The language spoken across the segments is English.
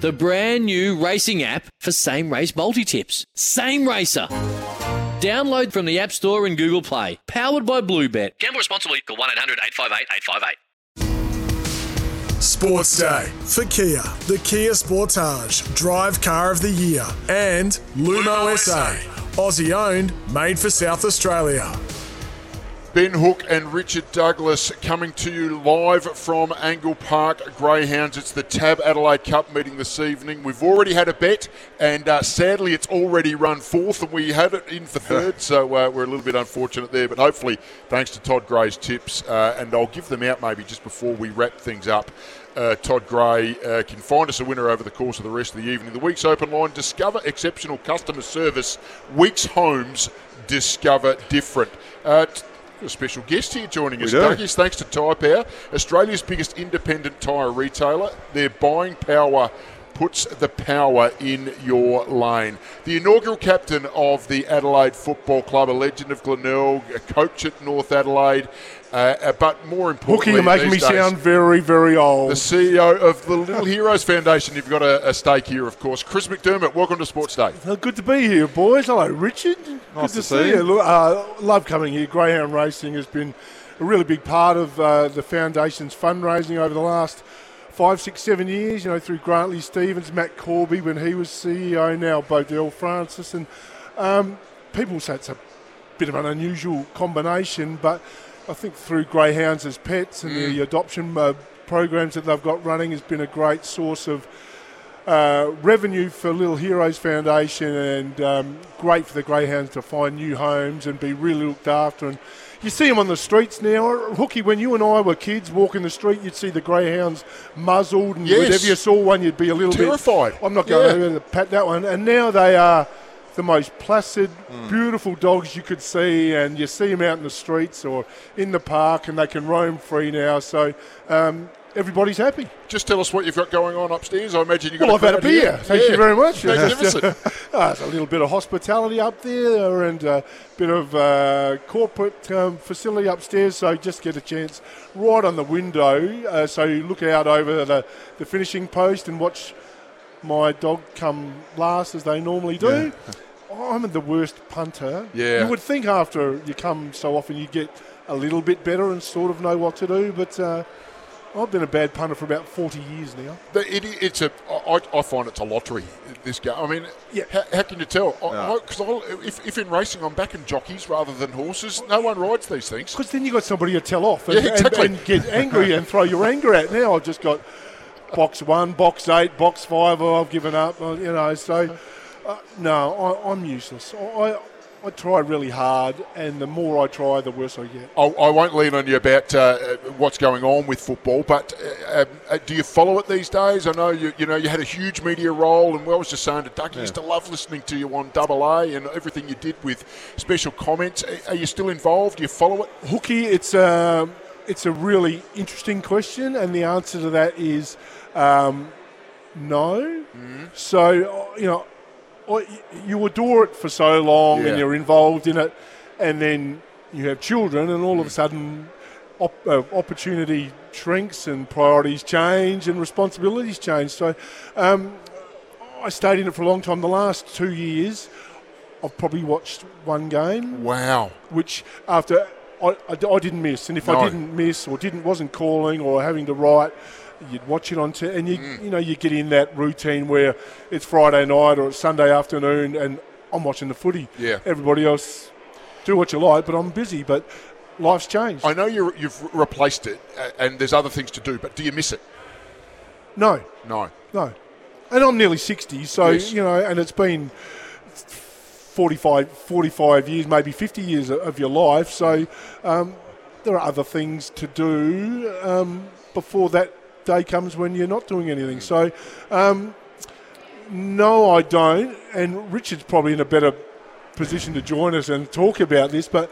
the brand new racing app for same race multi tips. Same Racer. Download from the App Store and Google Play. Powered by Bluebet. Gamble responsibly. Call 1 800 858 858. Sports Day for Kia, the Kia Sportage, Drive Car of the Year, and Lumo SA, Aussie owned, made for South Australia. Ben Hook and Richard Douglas coming to you live from Angle Park Greyhounds. It's the Tab Adelaide Cup meeting this evening. We've already had a bet, and uh, sadly, it's already run fourth, and we had it in for third, so uh, we're a little bit unfortunate there. But hopefully, thanks to Todd Gray's tips, uh, and I'll give them out maybe just before we wrap things up. Uh, Todd Gray uh, can find us a winner over the course of the rest of the evening. The week's open line discover exceptional customer service. Weeks Homes discover different. Uh, t- a special guest here joining us, do. Douglas. Thanks to Tyre Power, Australia's biggest independent tyre retailer. Their buying power puts the power in your lane. The inaugural captain of the Adelaide Football Club, a legend of Glenelg, a coach at North Adelaide, uh, but more Hooky, importantly, you're making me days, sound very, very old. the CEO of the Little Heroes Foundation. You've got a, a stake here, of course. Chris McDermott, welcome to Sports Day. Uh, Good to be here, boys. Hello, Richard. Good to, see you. Look, uh, love coming here. Greyhound Racing has been a really big part of uh, the foundation's fundraising over the last five, six, seven years. You know, through Grantley Stevens, Matt Corby when he was CEO, now Bodell Francis, and um, people say it's a bit of an unusual combination, but I think through greyhounds as pets and the adoption uh, programs that they've got running has been a great source of uh, revenue for Little Heroes Foundation and um, great for the greyhounds to find new homes and be really looked after. And you see them on the streets now. Hooky, when you and I were kids walking the street, you'd see the greyhounds muzzled, and Yes. whenever you saw one, you'd be a little Terrified. bit. I'm not going Yeah. to pat that one. And now they are the most placid, beautiful dogs you could see, and you see them out in the streets or in the park, and they can roam free now. So um, everybody's happy. Just tell us what you've got going on upstairs. I imagine you've got Well, I've had a crowd here. beer. Thank Yeah. you very much. Magnificent. Ah, there's a little bit of hospitality up there and a bit of uh, corporate um, facility upstairs. So just get a chance right on the window. Uh, so you look out over the, the finishing post and watch my dog come last as they normally do. I'm the worst punter. Yeah. You would think after you come so often you get a little bit better and sort of know what to do, but uh, I've been a bad punter for about 40 years now. The- It, it's a. I, I find it's a lottery. This game. I mean, Yeah. how, how can you tell? Because if, if in racing I'm backing jockeys rather than horses, no one rides these things. Because then you've got somebody to tell off and, Yeah, exactly. and, and get angry and throw your anger at. Now I've just got box one, box eight, box five. Oh, I've given up. uh, You know, so uh, no, I, I'm useless. I, I try really hard, and the more I try, the worse I get. I, I won't lean on you about uh, uh, what's going on with football, but uh, uh, do you follow it these days? I know you. You know you had a huge media role, and I was just saying to Doug, you used to love listening to you on Double A and everything you did with special comments. Are- Are you still involved? Do you follow it? Hooky, it's a it's a really interesting question, and the answer to that is um, no. So uh, you know, I- you adore it for so long, Yeah. and you're involved in it, and then you have children, and all of a sudden, op- uh, opportunity shrinks, and priorities change, and responsibilities change. So. Um, I stayed in it for a long time. The last two years, I've probably watched one game Wow. which after I, I, I didn't miss, and if No. I didn't miss or didn't wasn't calling or having to write, you'd watch it on t- and you Mm. you know you get in that routine where it's Friday night or it's Sunday afternoon and I'm watching the footy. Yeah. Everybody else do what you like, but I'm busy. But life's changed. I know you you've replaced it, and there's other things to do, but do you miss it? no, No. no, and I'm nearly sixty, so Yes. you know, and it's been. 45, 45 years, maybe 50 years of- of your life. So um, there are other things to do um, before that day comes when you're not doing anything. So, um, no, I don't. And Richard's probably in a better position to join us and talk about this, but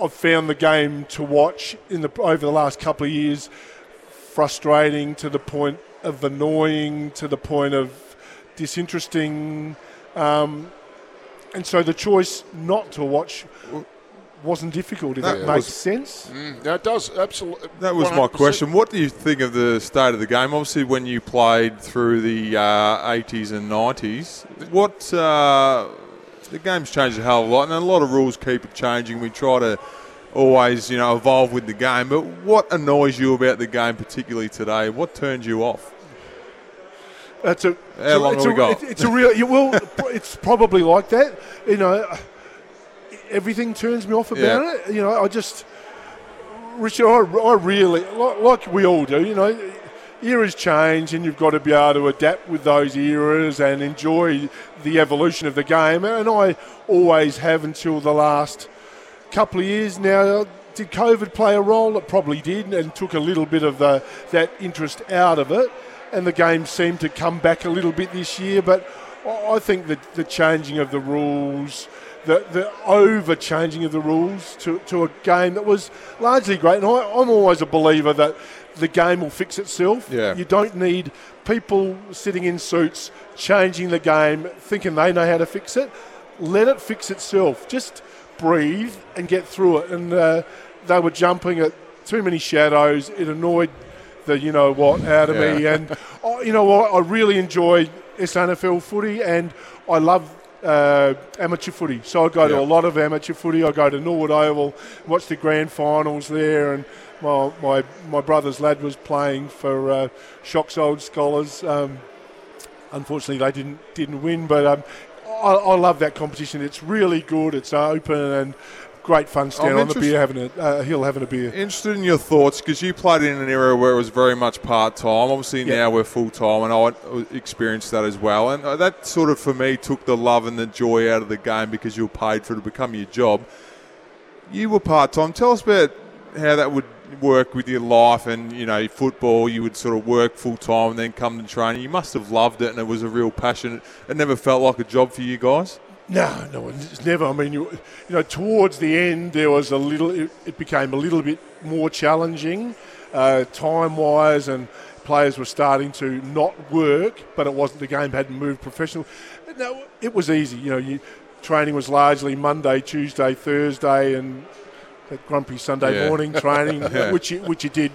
I've found the game to watch in the over the last couple of years frustrating to the point of annoying, to the point of disinteresting. Um, and so the choice not to watch wasn't difficult, if that, that makes was, sense. Mm, that does, absolutely. That was 100%. my question. What do you think of the state of the game? Obviously, when you played through the uh, 80s and 90s, what. Uh, the game's changed a hell of a lot, and a lot of rules keep changing. We try to always, you know, evolve with the game. But what annoys you about the game, particularly today? What turns you off? That's a. How long have we got? It's a real. You will. it's probably like that. You know, everything turns me off about yeah. it. You know, I just, Richard, I, I really like, like we all do. You know, eras change, and you've got to be able to adapt with those eras and enjoy the evolution of the game. And I always have until the last couple of years now. Did COVID play a role? It probably did, and took a little bit of the, that interest out of it. And the game seemed to come back a little bit this year, but I think that the changing of the rules, the, the over changing of the rules to, to a game that was largely great. And I, I'm always a believer that the game will fix itself. Yeah. You don't need people sitting in suits changing the game thinking they know how to fix it. Let it fix itself. Just breathe and get through it. And uh, they were jumping at too many shadows. It annoyed the you know what out of yeah. me. And oh, you know what? I really enjoy SANFL footy and I love uh, amateur footy. So I go to a lot of amateur footy. I go to Norwood Oval, watch the grand finals there, and my my, my brother's lad was playing for uh, Shocks Old Scholars. Um, unfortunately, they didn't didn't win, but um, I, I, love that competition. It's really good. It's open and great fun standing on the beer having a uh, hill having a beer. Interested in your thoughts because you played in an era where it was very much part time. Obviously yep. now we're full time, and I experienced that as well. And uh, that sort of for me took the love and the joy out of the game because you were paid for it to become your job. You were part time. Tell us about how that would work with your life and you know football you would sort of work full time and then come to training you must have loved it and it was a real passion it never felt like a job for you guys no, no, it's never. I mean, you, you know, towards the end, there was a little. It, it became a little bit more challenging, uh, time-wise, and players were starting to not work. But it wasn't the game hadn't moved professional. No, it was easy. You know, you, training was largely Monday, Tuesday, Thursday, and that grumpy Sunday yeah. morning training, yeah. which you, which you did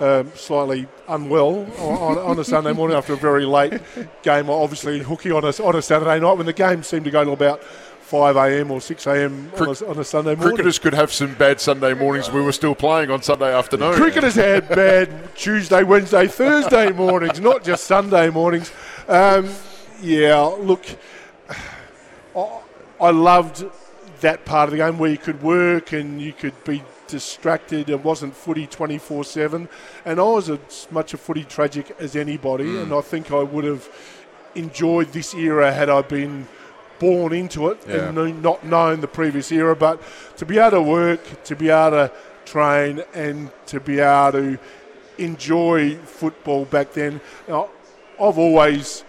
um, slightly unwell on, on, a Sunday morning after a very late game, obviously hooky on a, on a Saturday night when the game seemed to go to about 5 a.m. or 6 a.m. On, a, on a Sunday morning. Cricketers could have some bad Sunday mornings. We were still playing on Sunday afternoon. Cricketers had bad Tuesday, Wednesday, Thursday mornings, not just Sunday mornings. Um, yeah, look, I, I loved that part of the game where you could work and you could be distracted. It wasn't footy 24 7. And I was as much a footy tragic as anybody. Mm. And I think I would have enjoyed this era had I been born into it yeah. and not known the previous era. But to be able to work, to be able to train, and to be able to enjoy football back then, I've always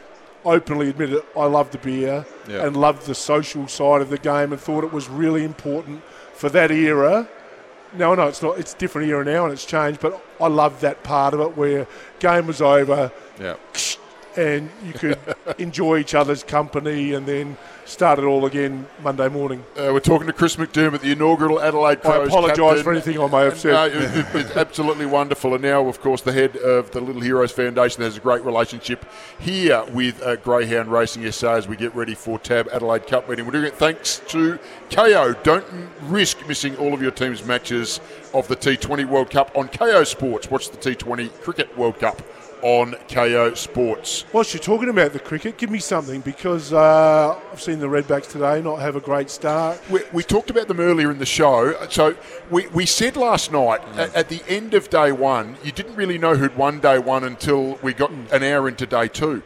openly admitted I loved the beer yeah. and loved the social side of the game and thought it was really important for that era no, no, it's not. It's different era now, and it's changed. But I love that part of it where game was over, yeah, and you could enjoy each other's company, and then start it all again Monday morning. Uh, we're talking to Chris McDermott, the inaugural Adelaide I apologise for anything I may have said. No, it, it's absolutely wonderful. And now, of course, the head of the Little Heroes Foundation has a great relationship here with uh, Greyhound Racing SA as we get ready for TAB Adelaide Cup meeting. We're doing it thanks to Kayo. Don't risk missing all of your team's matches of the T20 World Cup on Kayo Sports. Watch the T20 Cricket World Cup on Kayo Sports. Whilst you're talking about the cricket, give me something because uh, I've seen the Redbacks today not have a great start. We, we, talked about them earlier in the show. So we, we said last night mm. at, at, the end of day one, you didn't really know who'd won day one until we got mm. an hour into day two.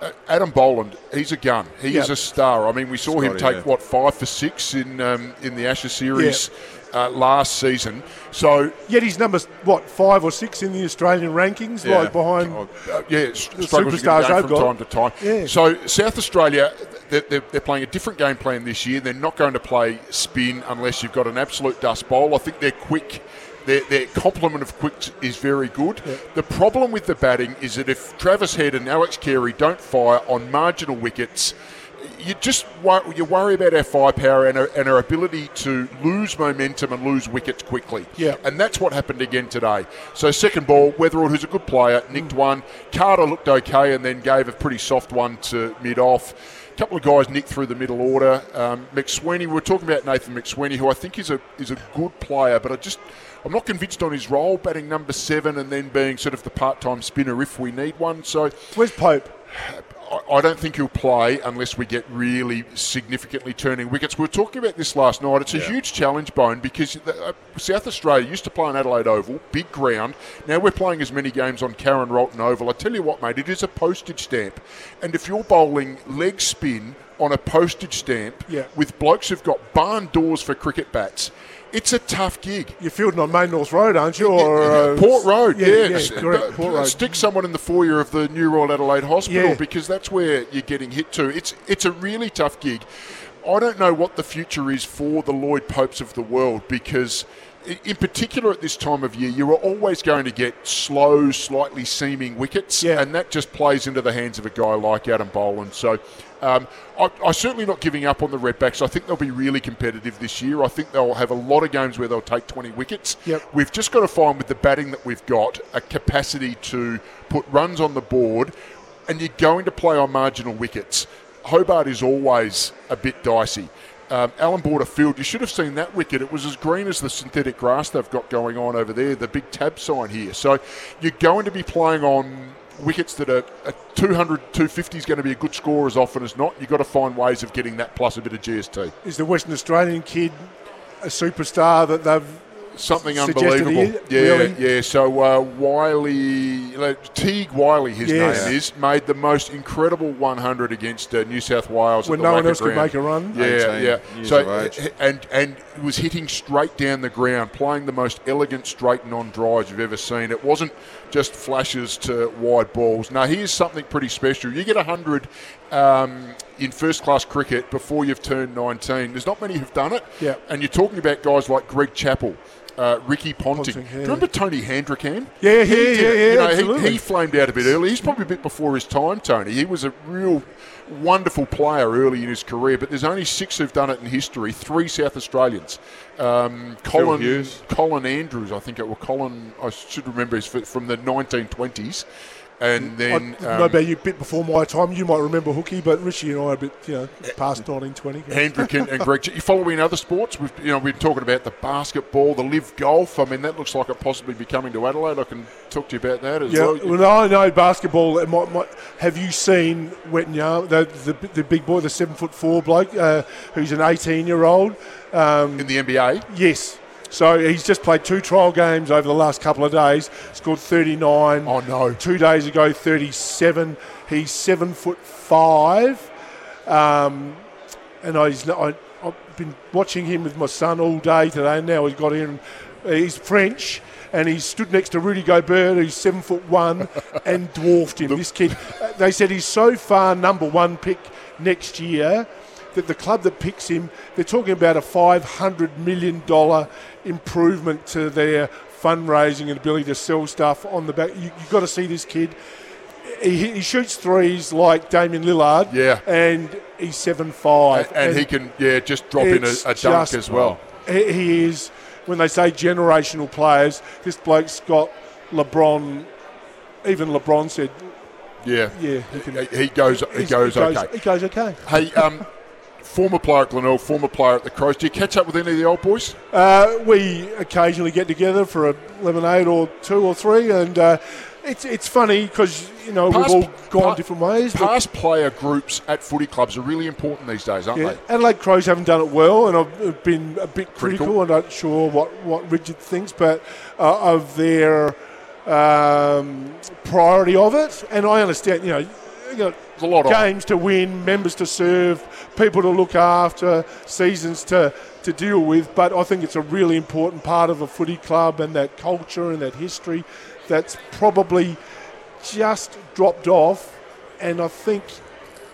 Uh, Adam Boland, he's a gun. He yep. is a star. I mean, we saw Scotty, him take yeah. what five for six in um, in the Ashes series. Yep uh, last season. So Yet he's number what five or six in the Australian rankings, Yeah. like behind. uh, yeah, superstars they've from got. time to time. Yeah. So South Australia, they're, they're, they're playing a different game plan this year. They're not going to play spin unless you've got an absolute dust bowl. I think they're quick. Their, their complement of quick is very good. The problem with the batting is that if Travis Head and Alex Carey don't fire on marginal wickets, you just you worry about our firepower and our, and our ability to lose momentum and lose wickets quickly. Yeah. And that's what happened again today. So second ball, Weatherald, who's a good player, nicked one. Carter looked okay and then gave a pretty soft one to mid off. A couple of guys nicked through the middle order. Um, McSweeney, we were talking about Nathan McSweeney, who I think is a is a good player, but I just I'm not convinced on his role, batting number seven and then being sort of the part-time spinner if we need one. So Where's Pope? I- don't think he'll play unless we get really significantly turning wickets. We were talking about this last night. It's a huge challenge, Bone, because uh, South Australia used to play on Adelaide Oval, big ground. Now we're playing as many games on Karen Rolton Oval. I tell you what, mate, it is a postage stamp. And if you're bowling leg spin on a postage stamp Yeah. with blokes who've got barn doors for cricket bats, it's a tough gig. You're fielding on Main North Road, aren't you? Or uh, Port Road, yeah, yeah. yeah, correct, Port Road. Stick someone in the foyer of the New Royal Adelaide Hospital Yeah. because that's where you're getting hit to. It's it's a really tough gig. I don't know what the future is for the Lloyd Popes of the world because. In particular, at this time of year, you are always going to get slow, slightly seaming wickets, Yeah. and that just plays into the hands of a guy like Adam Boland. So, um, I, I'm certainly not giving up on the Redbacks. I think they'll be really competitive this year. I think they'll have a lot of games where they'll take 20 wickets. Yep. We've just got to find with the batting that we've got a capacity to put runs on the board, and you're going to play on marginal wickets. Hobart is always a bit dicey. Um, Allan Border Field, you should have seen that wicket. It was as green as the synthetic grass they've got going on over there, the big tab sign here. So you're going to be playing on wickets that are a 200, 250 is going to be a good score as often as not. You've got to find ways of getting that plus a bit of GST. Is the Western Australian kid a superstar that they've Something unbelievable. Yeah, really? yeah. So uh, Wyllie, like, Teague Wyllie, his Yes. name is, made the most incredible 100 against uh, New South Wales when at the no one WACA else could make a run? Yeah, yeah. So and and was hitting straight down the ground, playing the most elegant straight non drives you've ever seen. It wasn't just flashes to wide balls. Now here's something pretty special. You get 100 um, in first class cricket before you've turned 19. There's not many who've done it. Yeah. And you're talking about guys like Greg Chappell. Uh, Ricky Ponting. Ponting, Do yeah. you remember Tony Handrickham? Yeah, He yeah, did yeah, yeah, You know, absolutely. he, he flamed out a bit early. He's probably a bit before his time, Tony. He was a real wonderful player early in his career, but there's only six who've done it in history. Three South Australians. Um, Colin Hughes. Colin Andrews, I think it was Colin. I should remember his from the 1920s, and then I know um, about you a bit before my time. You might remember hooky, but Richie and I are a bit, you know, past 1920. Hendrick and, and Greg. You following other sports? We've you know been talking about the basketball, the live golf. I mean that looks like it possibly be coming to Adelaide. I can talk to you about that as Yeah, well. well, I know basketball. might- might- have you seen Wetnyar, the, the the big boy, the seven foot four bloke, uh, who's an 18 year old? Um, in the NBA. yes. So he's just played two trial games over the last couple of days. Scored 39. Oh no! Two days ago, 37. He's seven foot five. Um, and I, I, I've been watching him with my son all day today. And now he's got in. He's French, and he stood next to Rudy Gobert, who's seven foot one, and dwarfed him. This kid, they said he's so far number one pick next year that the club that picks him, they're talking about a five hundred million dollar improvement to their fundraising and ability to sell stuff on the back. You, you've got to see this kid. He, he shoots threes like Damian Lillard, Yeah. and he's seven five, And, and he can yeah just drop in a, a dunk as well. he, he is when they say generational players. This bloke's got LeBron. Even LeBron said, Yeah, "Yeah, he can." he, he goes he goes okay. He goes okay. Hey, um, former player at Glenelg, former player at the Crows. Do you catch up with any of the old boys? Uh, we occasionally get together for a lemonade or two or three, and uh, it's it's funny because you know Past- we've all gone pa- different ways. Past player groups at footy clubs are really important these days, aren't Yeah, they? Adelaide Crows haven't done it well, and I've I've been a bit critical. Critical. I'm not sure what, what Richard thinks, but uh, of their um, priority of it. And I understand, you know, you got a lot of games to win, members to serve, people to look after, seasons to to deal with. But I think it's a really important part of a footy club and that culture and that history that's probably just dropped off. And I think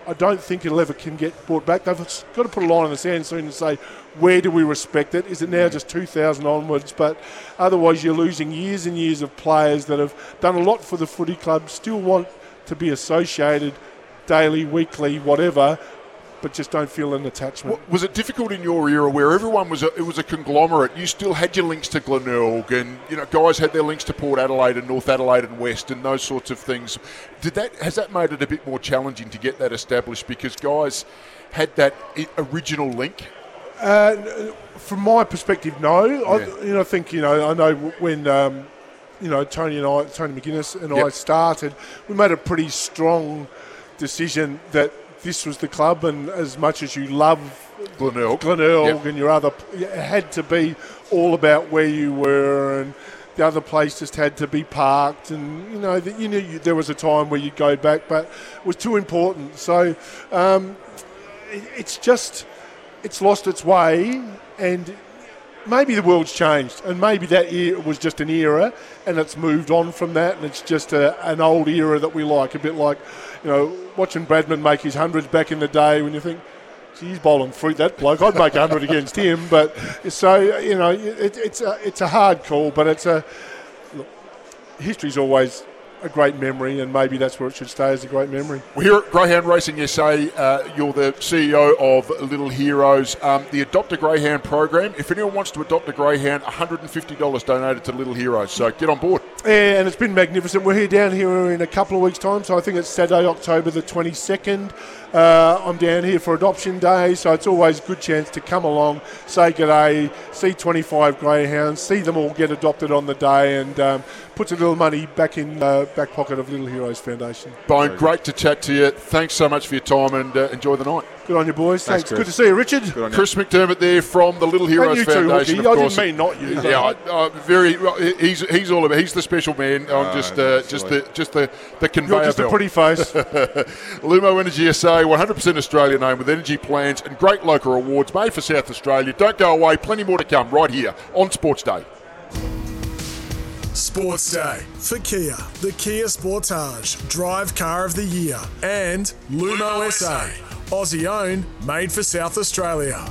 I don't think it'll ever can get brought back. They've got to put a line in the sand soon and say, where do we respect it? Is it now just 2000 onwards? But otherwise, you're losing years and years of players that have done a lot for the footy club, still want to be associated daily, weekly, whatever, but just don't feel an attachment. Was it difficult in your era where everyone was a, it was a conglomerate? You still had your links to Glenelg, and you know guys had their links to Port Adelaide and North Adelaide and West, and those sorts of things. Did that has that made it a bit more challenging to get that established because guys had that original link? Uh, from my perspective, no. Yeah. I, you know, I think you know. I know when. Um, you know, Tony and I, Tony McGuinness and yep. I started, we made a pretty strong decision that this was the club, and as much as you love Glenelg, Glenelg yep. and your other, it had to be all about where you were, and the other place just had to be parked. And you know, you knew you, there was a time where you'd go back, but it was too important. So um, it, it's just it's lost its way, and maybe the world's changed, and maybe that era was just an era, and it's moved on from that, and it's just a, an old era that we like, a bit like, you know, watching Bradman make his hundreds back in the day when you think, he's bowling fruit, that bloke. I'd make 100 against him. But so, you know, it, it's, a, it's a hard call, but it's a. Look, history's always a great memory, and maybe that's where it should stay as a great memory. Well, here at Greyhound Racing SA, uh, you're the CEO of Little Heroes. Um, the Adopt a Greyhound program, if anyone wants to adopt a Greyhound, $150 donated to Little Heroes, so get on board. Yeah, and it's been magnificent. We're here down here in a couple of weeks' time, so I think it's Saturday, October the 22nd. Uh, I'm down here for Adoption Day, so it's always a good chance to come along, say good day, see 25 greyhounds, see them all get adopted on the day, and um, puts a little money back in the back pocket of Little Heroes Foundation. Bone, great to chat to you. Thanks so much for your time and uh, enjoy the night. Good on you, boys. Thanks. Thanks good to see you, Richard. You. Chris McDermott there from the Little Heroes you Foundation. Too, I didn't mean not you. Yeah, I, I, very. He's he's all about. He's the special man. I'm oh, just uh, just the just the the conveyor You're just belt. a pretty face. Lumo Energy SA, 100% Australian name with energy plans and great local awards made for South Australia. Don't go away. Plenty more to come right here on Sports Day. Sports Day for Kia, the Kia Sportage, Drive Car of the Year, and Lumo SA. Aussie owned, made for South Australia.